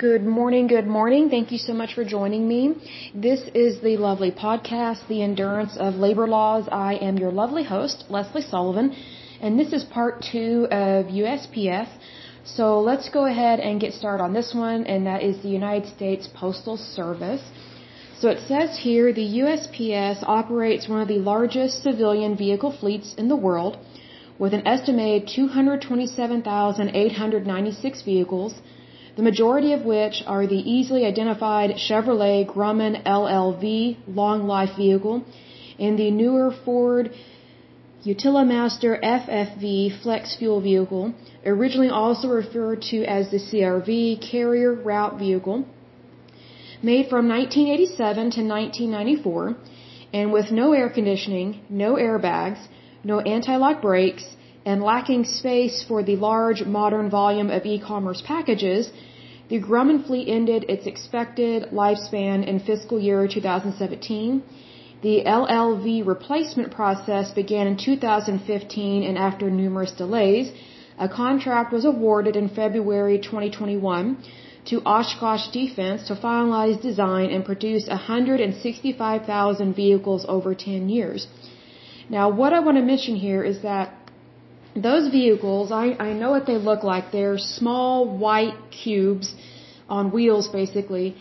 Good morning, good morning. Thank you so much for joining me. This is the lovely podcast, The Endurance of Labor Laws. I am your lovely host, Leslie Sullivan, and this is part two of USPS. So let's go ahead and get started on this one, and that is the United States Postal Service. So it says here the USPS operates one of the largest civilian vehicle fleets in the world with an estimated 227,896 vehicles the majority of which are the easily identified Chevrolet Grumman LLV long life vehicle and the newer Ford Utilimaster FFV flex fuel vehicle, originally also referred to as the CRV carrier route vehicle, made from 1987 to 1994 and with no air conditioning, no airbags, no anti-lock brakes, and lacking space for the large modern volume of e-commerce packages, the Grumman fleet ended its expected lifespan in fiscal year 2017. The LLV replacement process began in 2015 and after numerous delays, a contract was awarded in February 2021 to Oshkosh Defense to finalize design and produce 165,000 vehicles over 10 years. Now, what I want to mention here is that those vehicles, I, I know what they look like. They're small white cubes on wheels, basically.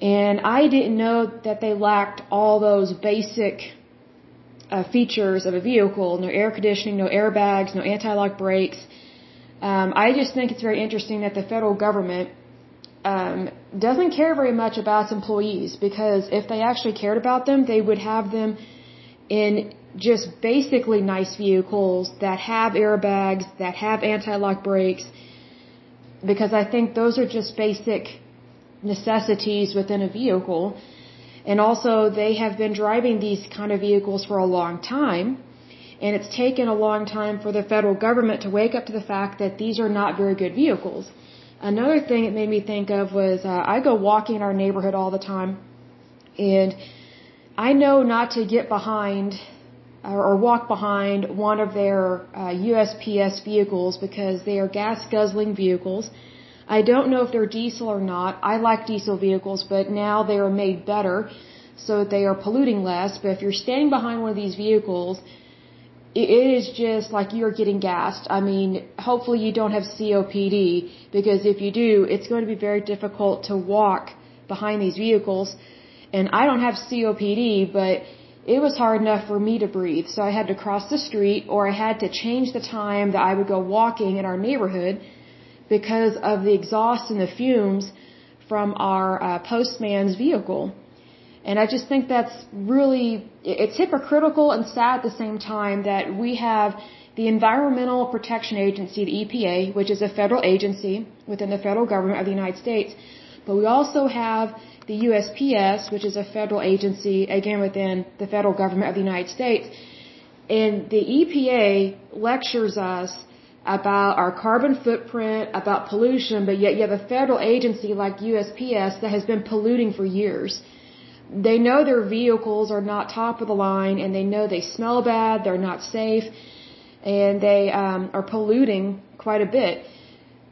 And I didn't know that they lacked all those basic uh, features of a vehicle. No air conditioning, no airbags, no anti-lock brakes. Um, I just think it's very interesting that the federal government um, doesn't care very much about its employees because if they actually cared about them, they would have them in just basically nice vehicles that have airbags, that have anti-lock brakes, because I think those are just basic necessities within a vehicle. And also, they have been driving these kind of vehicles for a long time. And it's taken a long time for the federal government to wake up to the fact that these are not very good vehicles. Another thing it made me think of was uh, I go walking in our neighborhood all the time. And I know not to get behind or walk behind one of their uh, USPS vehicles because they are gas guzzling vehicles. I don't know if they're diesel or not. I like diesel vehicles, but now they are made better so that they are polluting less. But if you're standing behind one of these vehicles, it is just like you're getting gassed. I mean, hopefully you don't have COPD because if you do, it's going to be very difficult to walk behind these vehicles. And I don't have COPD, but it was hard enough for me to breathe. So I had to cross the street or I had to change the time that I would go walking in our neighborhood because of the exhaust and the fumes from our uh, postman's vehicle. And I just think that's really, it's hypocritical and sad at the same time that we have the Environmental Protection Agency, the EPA, which is a federal agency within the federal government of the United States, but we also have the USPS, which is a federal agency, again within the federal government of the United States. And the EPA lectures us about our carbon footprint, about pollution, but yet you have a federal agency like USPS that has been polluting for years. They know their vehicles are not top of the line and they know they smell bad, they're not safe, and they um, are polluting quite a bit.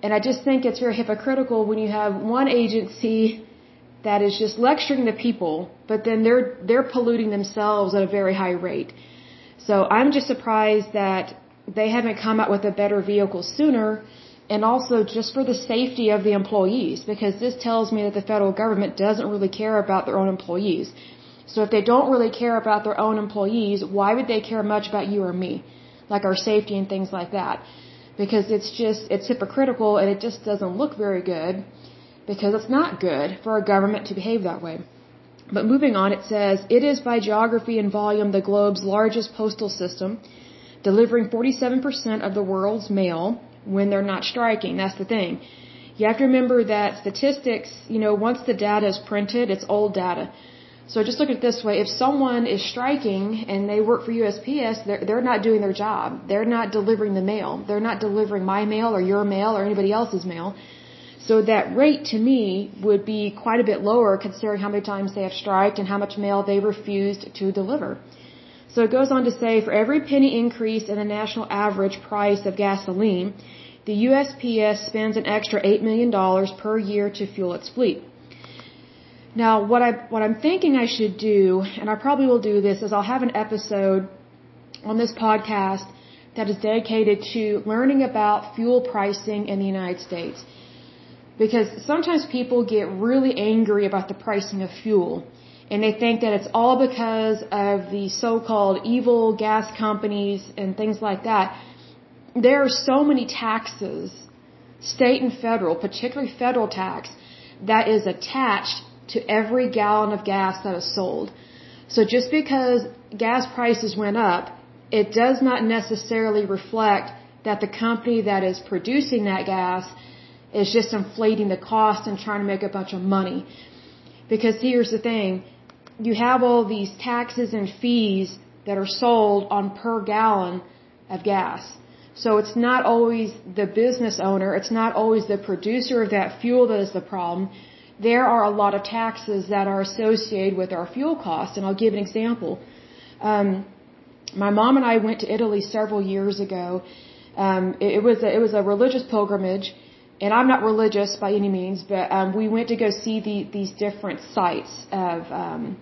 And I just think it's very hypocritical when you have one agency that is just lecturing the people, but then they're they're polluting themselves at a very high rate. So I'm just surprised that they haven't come out with a better vehicle sooner and also just for the safety of the employees because this tells me that the federal government doesn't really care about their own employees. So if they don't really care about their own employees, why would they care much about you or me? Like our safety and things like that. Because it's just, it's hypocritical and it just doesn't look very good because it's not good for a government to behave that way. But moving on, it says, it is by geography and volume the globe's largest postal system, delivering 47% of the world's mail when they're not striking. That's the thing. You have to remember that statistics, you know, once the data is printed, it's old data. So just look at it this way. If someone is striking and they work for USPS, they're, they're not doing their job. They're not delivering the mail. They're not delivering my mail or your mail or anybody else's mail. So that rate to me would be quite a bit lower considering how many times they have striked and how much mail they refused to deliver. So it goes on to say for every penny increase in the national average price of gasoline, the USPS spends an extra $8 million per year to fuel its fleet. Now, what I what I'm thinking I should do, and I probably will do this, is I'll have an episode on this podcast that is dedicated to learning about fuel pricing in the United States. Because sometimes people get really angry about the pricing of fuel. And they think that it's all because of the so-called evil gas companies and things like that. There are so many taxes, state and federal, particularly federal tax, that is attached to every gallon of gas that is sold. So just because gas prices went up, it does not necessarily reflect that the company that is producing that gas is just inflating the cost and trying to make a bunch of money. Because here's the thing, you have all these taxes and fees that are sold on per gallon of gas. So it's not always the business owner, it's not always the producer of that fuel that is the problem. There are a lot of taxes that are associated with our fuel costs, and I'll give an example. Um, my mom and I went to Italy several years ago. Um, it, it was a, it was a religious pilgrimage, and I'm not religious by any means, but um, we went to go see the, these different sites of um,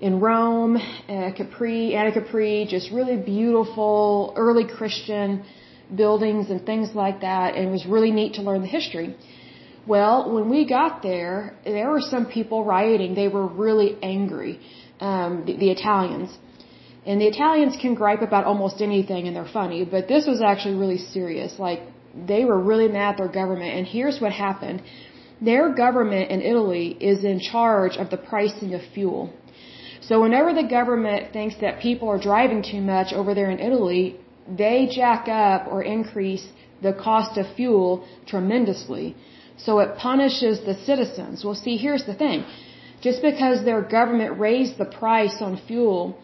in Rome, uh, Capri, Anacapri, just really beautiful early Christian buildings and things like that, and it was really neat to learn the history. Well, when we got there, there were some people rioting. They were really angry, um, the, the Italians. And the Italians can gripe about almost anything and they're funny, but this was actually really serious. Like, they were really mad at their government. And here's what happened. Their government in Italy is in charge of the pricing of fuel. So whenever the government thinks that people are driving too much over there in Italy, they jack up or increase the cost of fuel tremendously. So it punishes the citizens. Well, see, here's the thing. Just because their government raised the price on fuel,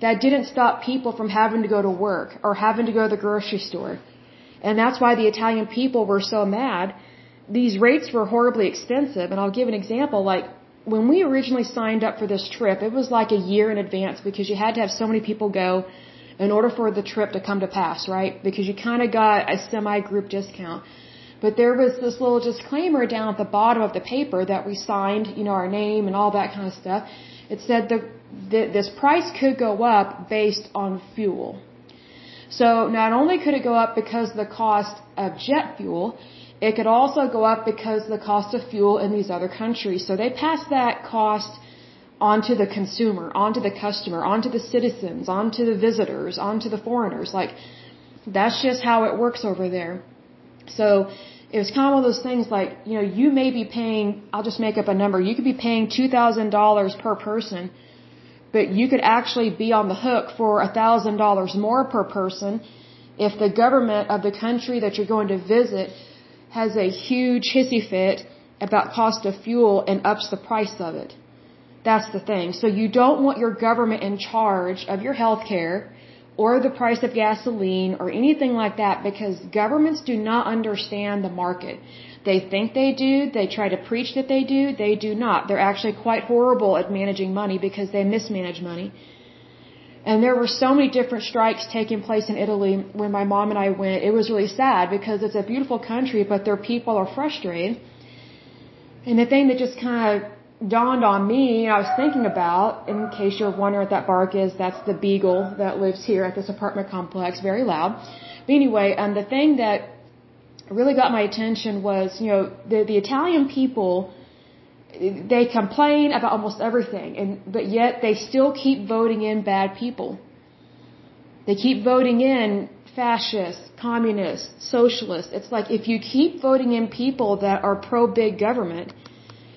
that didn't stop people from having to go to work or having to go to the grocery store. And that's why the Italian people were so mad. These rates were horribly expensive. And I'll give an example. Like, when we originally signed up for this trip, it was like a year in advance because you had to have so many people go in order for the trip to come to pass, right? Because you kind of got a semi-group discount. But there was this little disclaimer down at the bottom of the paper that we signed, you know, our name and all that kind of stuff. It said the, the this price could go up based on fuel. So not only could it go up because of the cost of jet fuel, it could also go up because of the cost of fuel in these other countries. So they pass that cost onto the consumer, onto the customer, onto the citizens, onto the visitors, onto the foreigners. Like, that's just how it works over there. So it was kind of one of those things like, you know, you may be paying, I'll just make up a number, you could be paying $2,000 per person, but you could actually be on the hook for $1,000 more per person if the government of the country that you're going to visit has a huge hissy fit about cost of fuel and ups the price of it. That's the thing. So you don't want your government in charge of your health care or the price of gasoline or anything like that because governments do not understand the market. They think they do, they try to preach that they do, they do not. They're actually quite horrible at managing money because they mismanage money. And there were so many different strikes taking place in Italy when my mom and I went. It was really sad because it's a beautiful country, but their people are frustrated. And the thing that just kind of dawned on me, I was thinking about, in case you're wondering what that bark is, that's the beagle that lives here at this apartment complex, very loud. But anyway, um, the thing that really got my attention was, you know, the, the Italian people, they complain about almost everything, and but yet they still keep voting in bad people. They keep voting in fascists, communists, socialists. It's like if you keep voting in people that are pro big government,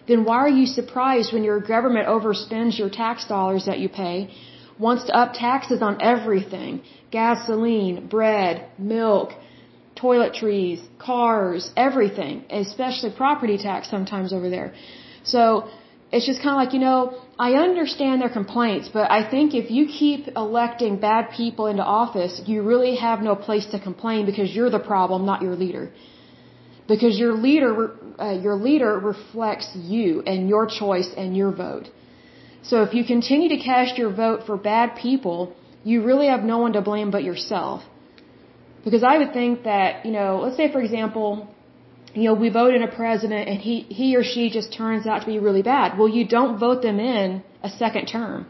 then why are you surprised when your government overspends your tax dollars that you pay, wants to up taxes on everything, gasoline, bread, milk, toiletries, cars, everything, especially property tax sometimes over there. So it's just kind of like, you know, I understand their complaints, but I think if you keep electing bad people into office, you really have no place to complain because you're the problem, not your leader because your leader uh, your leader reflects you and your choice and your vote. So if you continue to cast your vote for bad people, you really have no one to blame but yourself. Because I would think that, you know, let's say for example, you know, we vote in a president and he, he or she just turns out to be really bad. Well, you don't vote them in a second term.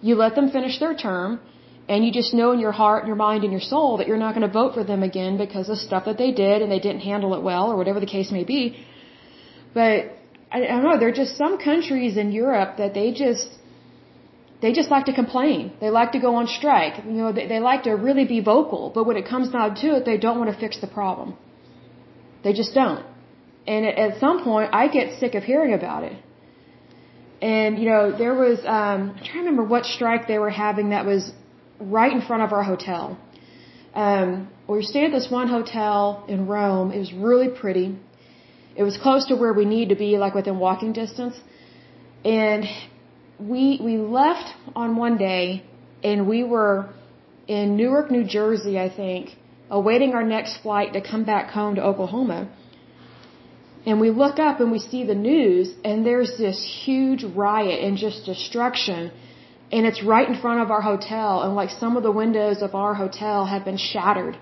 You let them finish their term and you just know in your heart, and your mind, and your soul that you're not going to vote for them again because of stuff that they did and they didn't handle it well or whatever the case may be. But I, I don't know, there are just some countries in Europe that they just, they just like to complain. They like to go on strike. You know, they, they like to really be vocal, but when it comes down to it, they don't want to fix the problem. They just don't. And at some point, I get sick of hearing about it. And, you know, there was, um, I'm trying to remember what strike they were having that was right in front of our hotel. Um, we stayed at this one hotel in Rome. It was really pretty. It was close to where we need to be, like within walking distance. And we, we left on one day and we were in Newark, New Jersey, I think, awaiting our next flight to come back home to Oklahoma. And we look up and we see the news and there's this huge riot and just destruction. And it's right in front of our hotel and like some of the windows of our hotel have been shattered.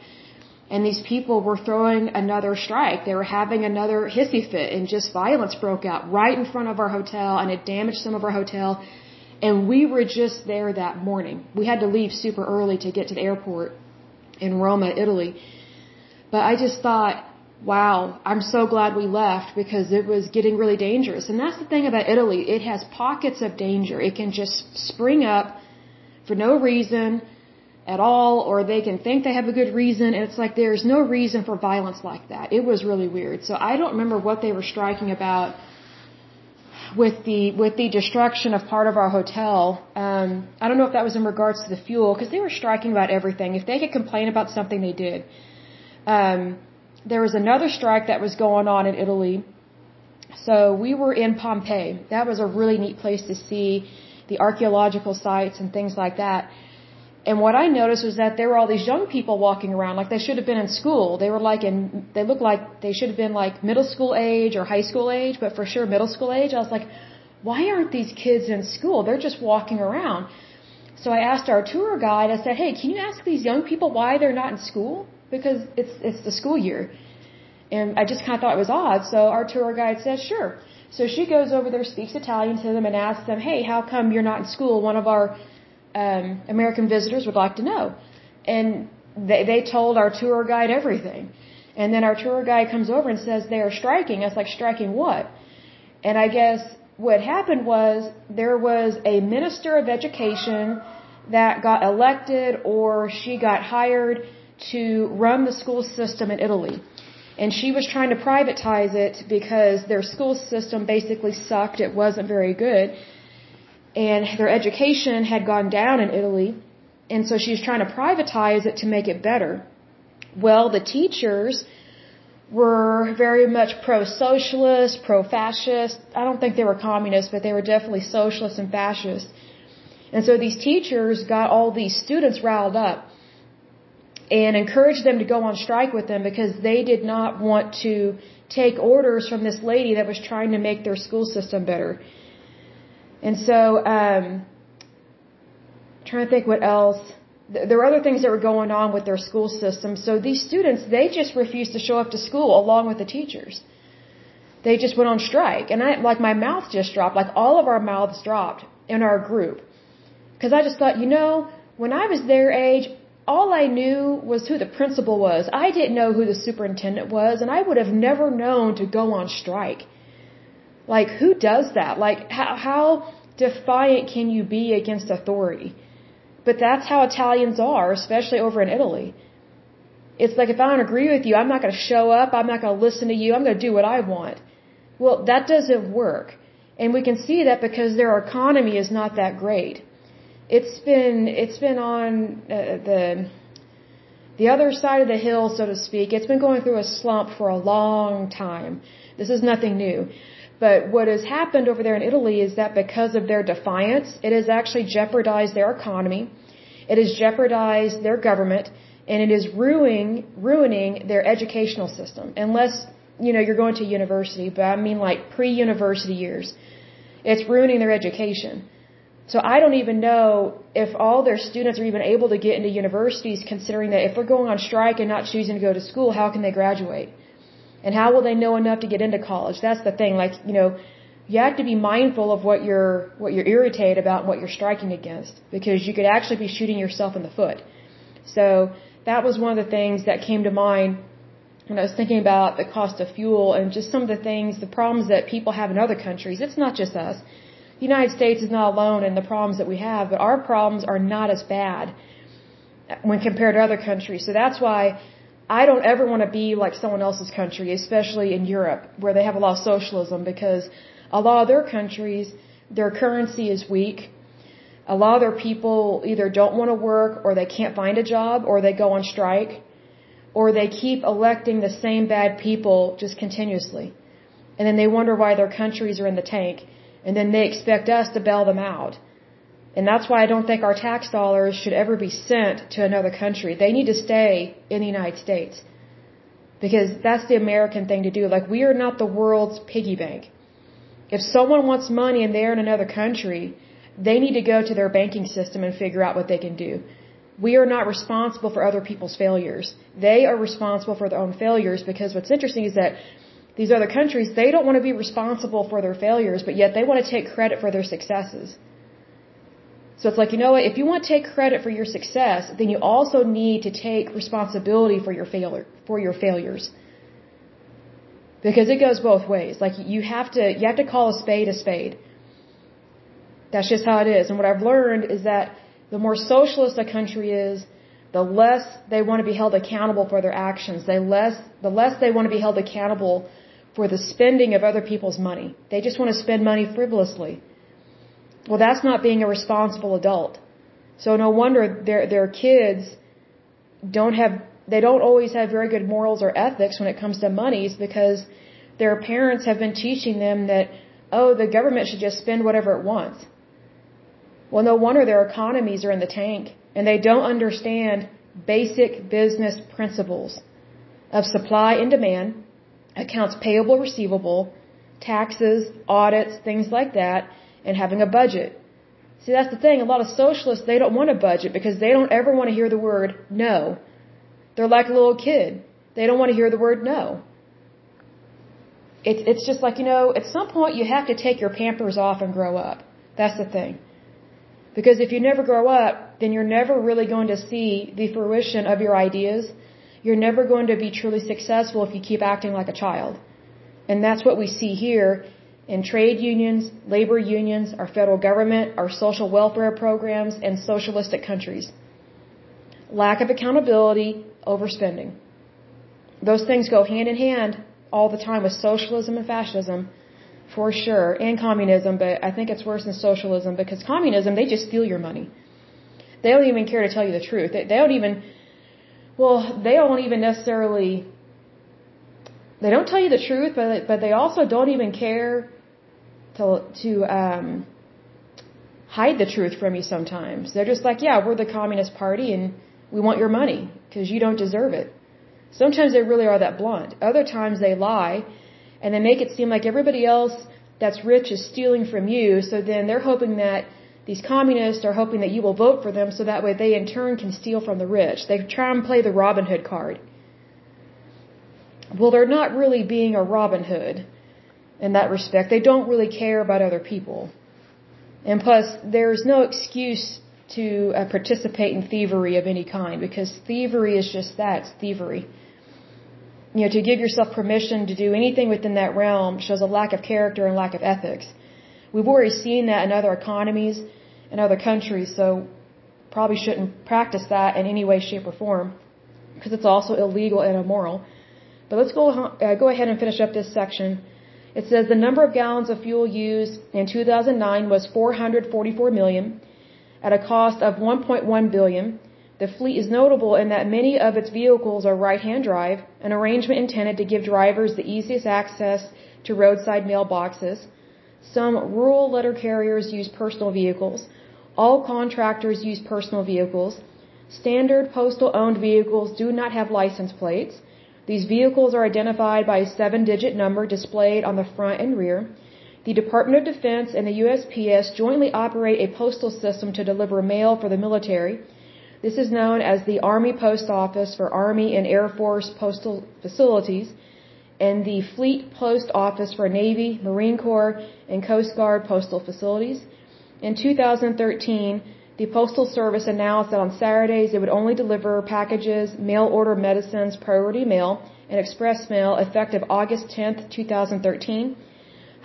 And these people were throwing another strike. They were having another hissy fit and just violence broke out right in front of our hotel and it damaged some of our hotel. And we were just there that morning. We had to leave super early to get to the airport in Roma, Italy. But I just thought, wow, I'm so glad we left because it was getting really dangerous. And that's the thing about Italy. It has pockets of danger. It can just spring up for no reason at all, or they can think they have a good reason. And it's like there's no reason for violence like that. It was really weird. So I don't remember what they were striking about with the with the destruction of part of our hotel. Um, I don't know if that was in regards to the fuel because they were striking about everything. If they could complain about something, they did. Um, there was another strike that was going on in Italy. So we were in Pompeii. That was a really neat place to see the archaeological sites and things like that. And what I noticed was that there were all these young people walking around like they should have been in school. They were like in, they looked like they should have been like middle school age or high school age, but for sure middle school age. I was like, why aren't these kids in school? They're just walking around. So I asked our tour guide, I said, hey, can you ask these young people why they're not in school? Because it's, it's the school year. And I just kind of thought it was odd. So our tour guide said, sure. So she goes over there, speaks Italian to them and asks them, hey, how come you're not in school? One of our um, American visitors would like to know. And they, they told our tour guide everything. And then our tour guide comes over and says they are striking. I was like, striking what? And I guess what happened was there was a minister of education that got elected or she got hired to run the school system in Italy. And she was trying to privatize it because their school system basically sucked. It wasn't very good and their education had gone down in Italy, and so she was trying to privatize it to make it better. Well, the teachers were very much pro-socialist, pro-fascist. I don't think they were communists, but they were definitely socialist and fascist. And so these teachers got all these students riled up and encouraged them to go on strike with them because they did not want to take orders from this lady that was trying to make their school system better. And so, um, trying to think what else. There were other things that were going on with their school system. So these students, they just refused to show up to school along with the teachers. They just went on strike. And I, like, my mouth just dropped. Like, all of our mouths dropped in our group. Because I just thought, you know, when I was their age, all I knew was who the principal was. I didn't know who the superintendent was, and I would have never known to go on strike. Like, who does that? Like, how, how defiant can you be against authority? But that's how Italians are, especially over in Italy. It's like, if I don't agree with you, I'm not going to show up, I'm not going to listen to you, I'm going to do what I want. Well, that doesn't work. And we can see that because their economy is not that great. It's been, it's been on uh, the, the other side of the hill, so to speak. It's been going through a slump for a long time. This is nothing new. But what has happened over there in Italy is that because of their defiance, it has actually jeopardized their economy. It has jeopardized their government and it is ruining, ruining their educational system. Unless, you know, you're going to university, but I mean like pre-university years. It's ruining their education. So I don't even know if all their students are even able to get into universities considering that if they're going on strike and not choosing to go to school, how can they graduate? And how will they know enough to get into college? That's the thing. Like, you know, you have to be mindful of what you're, what you're irritated about and what you're striking against because you could actually be shooting yourself in the foot. So that was one of the things that came to mind when I was thinking about the cost of fuel and just some of the things, the problems that people have in other countries. It's not just us. The United States is not alone in the problems that we have, but our problems are not as bad when compared to other countries. So that's why I don't ever want to be like someone else's country, especially in Europe, where they have a lot of socialism, because a lot of their countries, their currency is weak. A lot of their people either don't want to work, or they can't find a job, or they go on strike or they keep electing the same bad people just continuously. And then they wonder why their countries are in the tank. And then they expect us to bail them out. And that's why I don't think our tax dollars should ever be sent to another country. They need to stay in the United States. Because that's the American thing to do. Like, we are not the world's piggy bank. If someone wants money and they're in another country, they need to go to their banking system and figure out what they can do. We are not responsible for other people's failures. They are responsible for their own failures because what's interesting is that these other countries, they don't want to be responsible for their failures, but yet they want to take credit for their successes. So it's like, you know what, if you want to take credit for your success, then you also need to take responsibility for your failure, for your failures. Because it goes both ways. Like you have to, you have to call a spade a spade. That's just how it is. And what I've learned is that the more socialist a country is, the less they want to be held accountable for their actions. They less, the less they want to be held accountable for the spending of other people's money. They just want to spend money frivolously. Well, that's not being a responsible adult. So no wonder their their kids don't have they don't always have very good morals or ethics when it comes to monies because their parents have been teaching them that oh the government should just spend whatever it wants. Well, no wonder their economies are in the tank and they don't understand basic business principles of supply and demand, accounts payable, receivable, taxes, audits, things like that, and having a budget. See, that's the thing. A lot of socialists, they don't want a budget because they don't ever want to hear the word no. They're like a little kid. They don't want to hear the word no. It's, it's just like, you know, at some point you have to take your pampers off and grow up. That's the thing. Because if you never grow up, then you're never really going to see the fruition of your ideas. You're never going to be truly successful if you keep acting like a child. And that's what we see here in trade unions, labor unions, our federal government, our social welfare programs, and socialistic countries. Lack of accountability, overspending. Those things go hand in hand all the time with socialism and fascism for sure, and communism, but I think it's worse than socialism because communism, they just steal your money. They don't even care to tell you the truth. They, they don't even, well, they don't even necessarily, they don't tell you the truth, but, but they also don't even care to, to, um, hide the truth from you sometimes. They're just like, yeah, we're the Communist Party and we want your money because you don't deserve it. Sometimes they really are that blunt. Other times they lie and they make it seem like everybody else that's rich is stealing from you. So then they're hoping that these communists are hoping that you will vote for them so that way they in turn can steal from the rich. They try and play the Robin Hood card. Well, they're not really being a Robin Hood in that respect. They don't really care about other people. And plus, there's no excuse to uh, participate in thievery of any kind because thievery is just that, it's thievery you know, to give yourself permission to do anything within that realm shows a lack of character and lack of ethics. We've already seen that in other economies and other countries, so probably shouldn't practice that in any way, shape, or form because it's also illegal and immoral. But let's go, uh, go ahead and finish up this section. It says the number of gallons of fuel used in 2009 was 444 million at a cost of 1.1 billion the fleet is notable in that many of its vehicles are right-hand drive, an arrangement intended to give drivers the easiest access to roadside mailboxes. Some rural letter carriers use personal vehicles. All contractors use personal vehicles. Standard postal owned vehicles do not have license plates. These vehicles are identified by a seven digit number displayed on the front and rear. the Department of Defense and the USPS jointly operate a postal system to deliver mail for the military. This is known as the Army Post Office for Army and Air Force postal facilities and the Fleet Post Office for Navy, Marine Corps, and Coast Guard postal facilities. In 2013, the Postal Service announced that on Saturdays it would only deliver packages, mail order medicines, priority mail, and express mail effective August 10, 2013.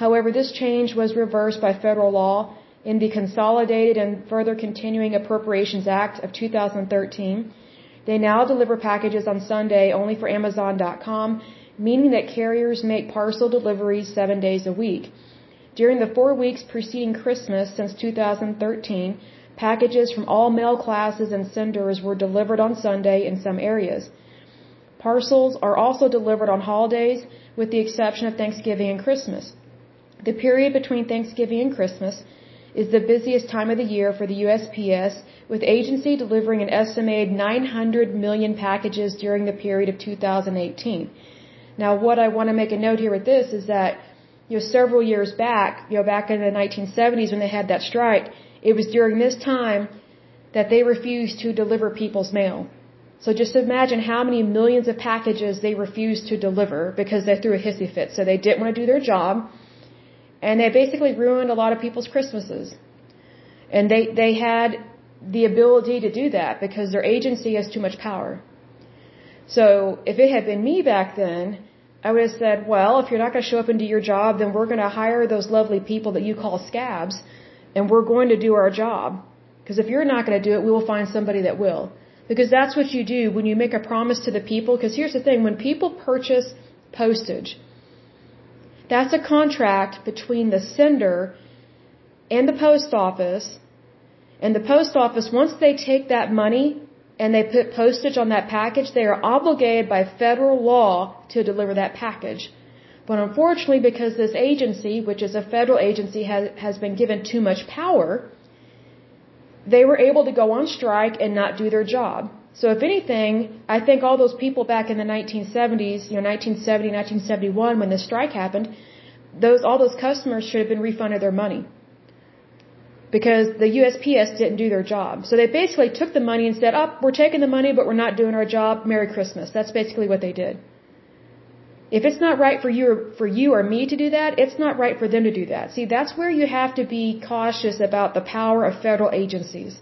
However, this change was reversed by federal law in the Consolidated and Further Continuing Appropriations Act of 2013. They now deliver packages on Sunday only for Amazon.com meaning that carriers make parcel deliveries seven days a week. During the four weeks preceding Christmas since 2013, packages from all mail classes and senders were delivered on Sunday in some areas. Parcels are also delivered on holidays, with the exception of Thanksgiving and Christmas. The period between Thanksgiving and Christmas is the busiest time of the year for the USPS, with agency delivering an estimated 900 million packages during the period of 2018. Now, what I want to make a note here with this is that, you know, several years back, you know, back in the 1970s when they had that strike, it was during this time that they refused to deliver people's mail. So just imagine how many millions of packages they refused to deliver because they threw a hissy fit. So they didn't want to do their job. And they basically ruined a lot of people's Christmases. And they, they had the ability to do that because their agency has too much power. So if it had been me back then, I would have said, well, if you're not going to show up and do your job, then we're going to hire those lovely people that you call scabs, and we're going to do our job. Because if you're not going to do it, we will find somebody that will. Because that's what you do when you make a promise to the people. Because here's the thing, when people purchase postage, that's a contract between the sender and the post office. And the post office, once they take that money, and they put postage on that package, they are obligated by federal law to deliver that package. But unfortunately, because this agency, which is a federal agency, has, has been given too much power, they were able to go on strike and not do their job. So if anything, I think all those people back in the 1970s, you know, 1970, 1971, when the strike happened, those, all those customers should have been refunded their money because the USPS didn't do their job. So they basically took the money and said, "Up, oh, we're taking the money, but we're not doing our job. Merry Christmas." That's basically what they did. If it's not right for you or for you or me to do that, it's not right for them to do that. See, that's where you have to be cautious about the power of federal agencies.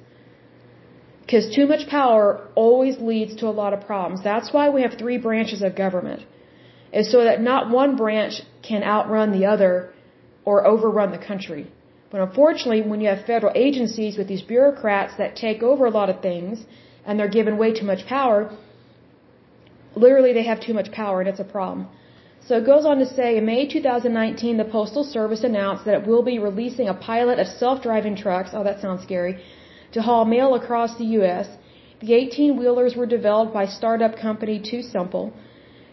Because too much power always leads to a lot of problems. That's why we have three branches of government. Is so that not one branch can outrun the other or overrun the country. But unfortunately, when you have federal agencies with these bureaucrats that take over a lot of things and they're given way too much power, literally they have too much power and it's a problem. So it goes on to say, in May 2019, the Postal Service announced that it will be releasing a pilot of self-driving trucks, oh that sounds scary, to haul mail across the U.S. The 18-wheelers were developed by startup company TuSimple.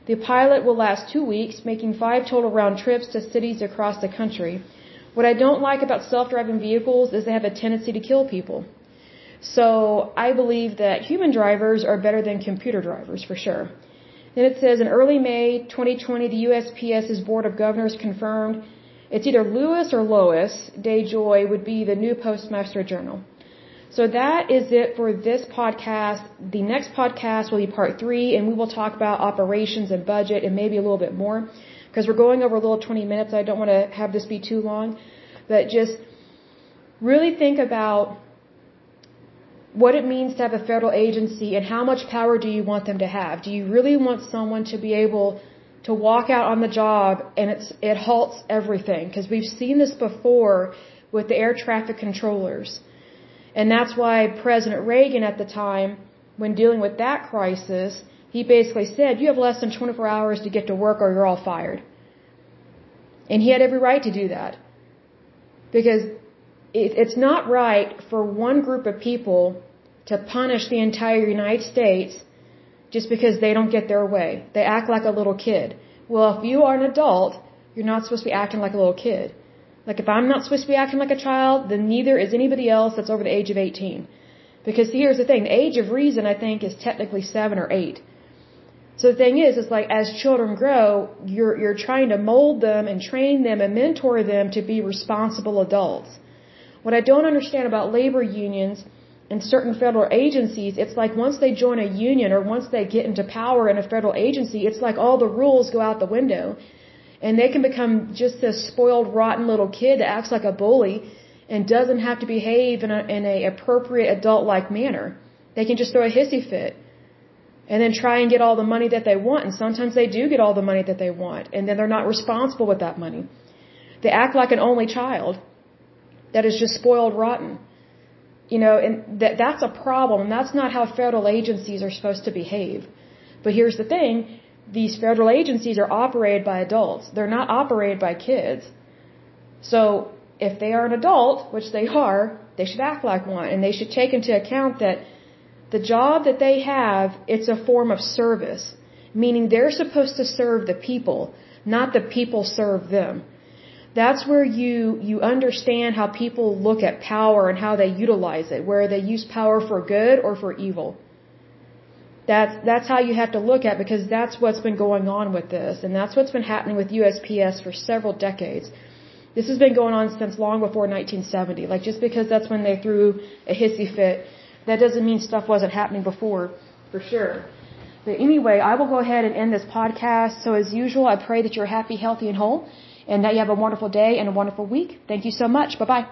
The pilot will last two weeks, making five total round trips to cities across the country. What I don't like about self-driving vehicles is they have a tendency to kill people. So I believe that human drivers are better than computer drivers for sure. Then it says in early May 2020, the USPS's Board of Governors confirmed it's either Lewis or Lois DeJoy would be the new Postmaster General. So that is it for this podcast. The next podcast will be part three, and we will talk about operations and budget and maybe a little bit more because we're going over a little 20 minutes. I don't want to have this be too long, but just really think about what it means to have a federal agency and how much power do you want them to have? Do you really want someone to be able to walk out on the job and it's it halts everything? Because we've seen this before with the air traffic controllers. And that's why President Reagan at the time, when dealing with that crisis, he basically said, you have less than 24 hours to get to work or you're all fired. And he had every right to do that. Because it's not right for one group of people to punish the entire United States just because they don't get their way. They act like a little kid. Well, if you are an adult, you're not supposed to be acting like a little kid. Like if I'm not supposed to be acting like a child, then neither is anybody else that's over the age of 18. Because here's the thing, the age of reason I think is technically 7 or 8. So the thing is, it's like as children grow, you're, you're trying to mold them and train them and mentor them to be responsible adults. What I don't understand about labor unions and certain federal agencies, it's like once they join a union or once they get into power in a federal agency, it's like all the rules go out the window. And they can become just this spoiled, rotten little kid that acts like a bully and doesn't have to behave in a, in a appropriate adult-like manner. They can just throw a hissy fit and then try and get all the money that they want. And sometimes they do get all the money that they want, and then they're not responsible with that money. They act like an only child that is just spoiled rotten. You know, and that that's a problem. And that's not how federal agencies are supposed to behave. But here's the thing, these federal agencies are operated by adults. They're not operated by kids. So, if they are an adult, which they are, they should act like one and they should take into account that the job that they have, it's a form of service, meaning they're supposed to serve the people, not the people serve them. That's where you, you understand how people look at power and how they utilize it, where they use power for good or for evil. That's, that's how you have to look at because that's what's been going on with this. And that's what's been happening with USPS for several decades. This has been going on since long before 1970. Like just because that's when they threw a hissy fit, that doesn't mean stuff wasn't happening before, for sure. But anyway, I will go ahead and end this podcast. So as usual, I pray that you're happy, healthy, and whole and that you have a wonderful day and a wonderful week. Thank you so much. Bye bye.